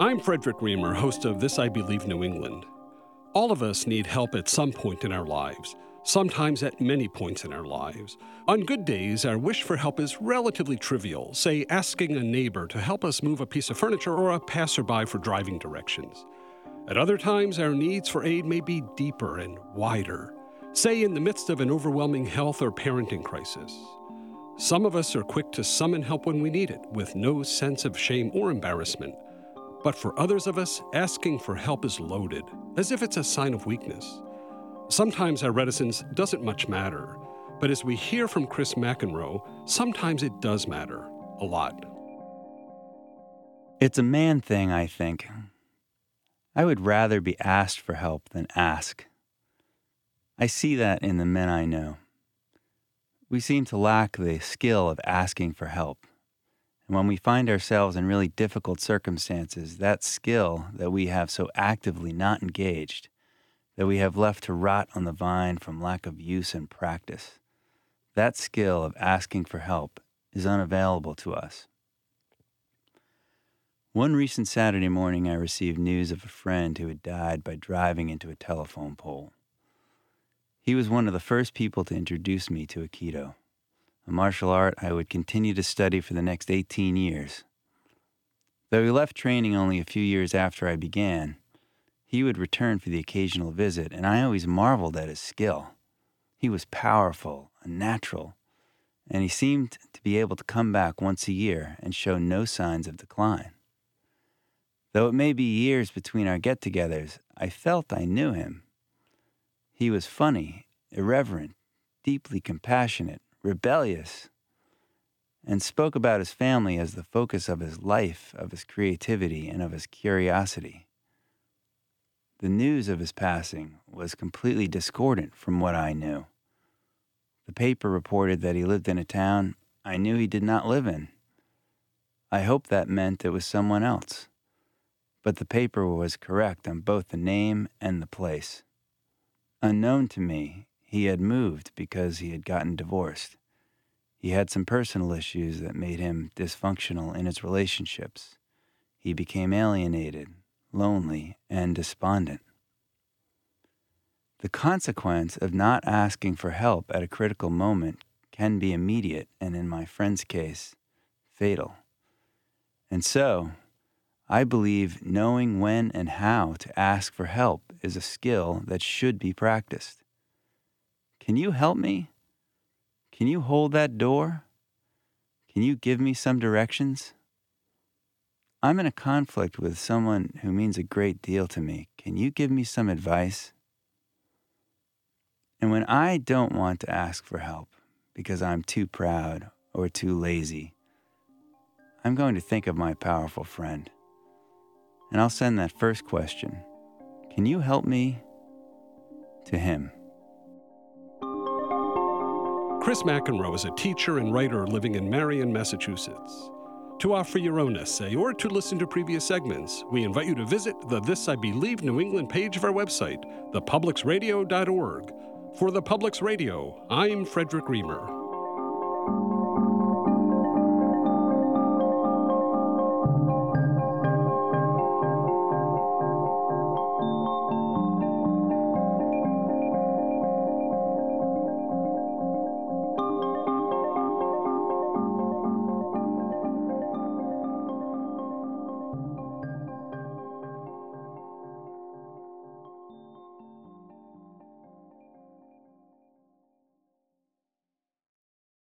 I'm Frederic Reamer, host of This I Believe New England. All of us need help at some point in our lives, sometimes at many points in our lives. On good days, our wish for help is relatively trivial, say asking a neighbor to help us move a piece of furniture or a passerby for driving directions. At other times, our needs for aid may be deeper and wider, say in the midst of an overwhelming health or parenting crisis. Some of us are quick to summon help when we need it, with no sense of shame or embarrassment. But for others of us, asking for help is loaded, as if it's a sign of weakness. Sometimes our reticence doesn't much matter, but as we hear from Chris McEnroe, sometimes it does matter a lot. It's a man thing, I think. I would rather be asked for help than ask. I see that in the men I know. We seem to lack the skill of asking for help. And when we find ourselves in really difficult circumstances, that skill that we have so actively not engaged, that we have left to rot on the vine from lack of use and practice, that skill of asking for help is unavailable to us. One recent Saturday morning, I received news of a friend who had died by driving into a telephone pole. He was one of the first people to introduce me to Aikido a martial art I would continue to study for the next 18 years. Though he left training only a few years after I began, he would return for the occasional visit, and I always marveled at his skill. He was powerful, a natural, and he seemed to be able to come back once a year and show no signs of decline. Though it may be years between our get togethers, I felt I knew him. He was funny, irreverent, deeply compassionate, rebellious, and spoke about his family as the focus of his life, of his creativity, and of his curiosity. The news of his passing was completely discordant from what I knew. The paper reported that he lived in a town I knew he did not live in. I hoped that meant it was someone else, but the paper was correct on both the name and the place. Unknown to me, he had moved because he had gotten divorced. He had some personal issues that made him dysfunctional in his relationships. He became alienated, lonely, and despondent. The consequence of not asking for help at a critical moment can be immediate and, in my friend's case, fatal. And so, I believe knowing when and how to ask for help is a skill that should be practiced. Can you help me? Can you hold that door? Can you give me some directions? I'm in a conflict with someone who means a great deal to me. Can you give me some advice? And when I don't want to ask for help because I'm too proud or too lazy, I'm going to think of my powerful friend. And I'll send that first question Can you help me? to him. Chris McEnroe is a teacher and writer living in Marion, Massachusetts. To offer your own essay or to listen to previous segments, we invite you to visit the This I Believe New England page of our website, thepublicsradio.org. For the Public's Radio, I'm Frederic Reamer.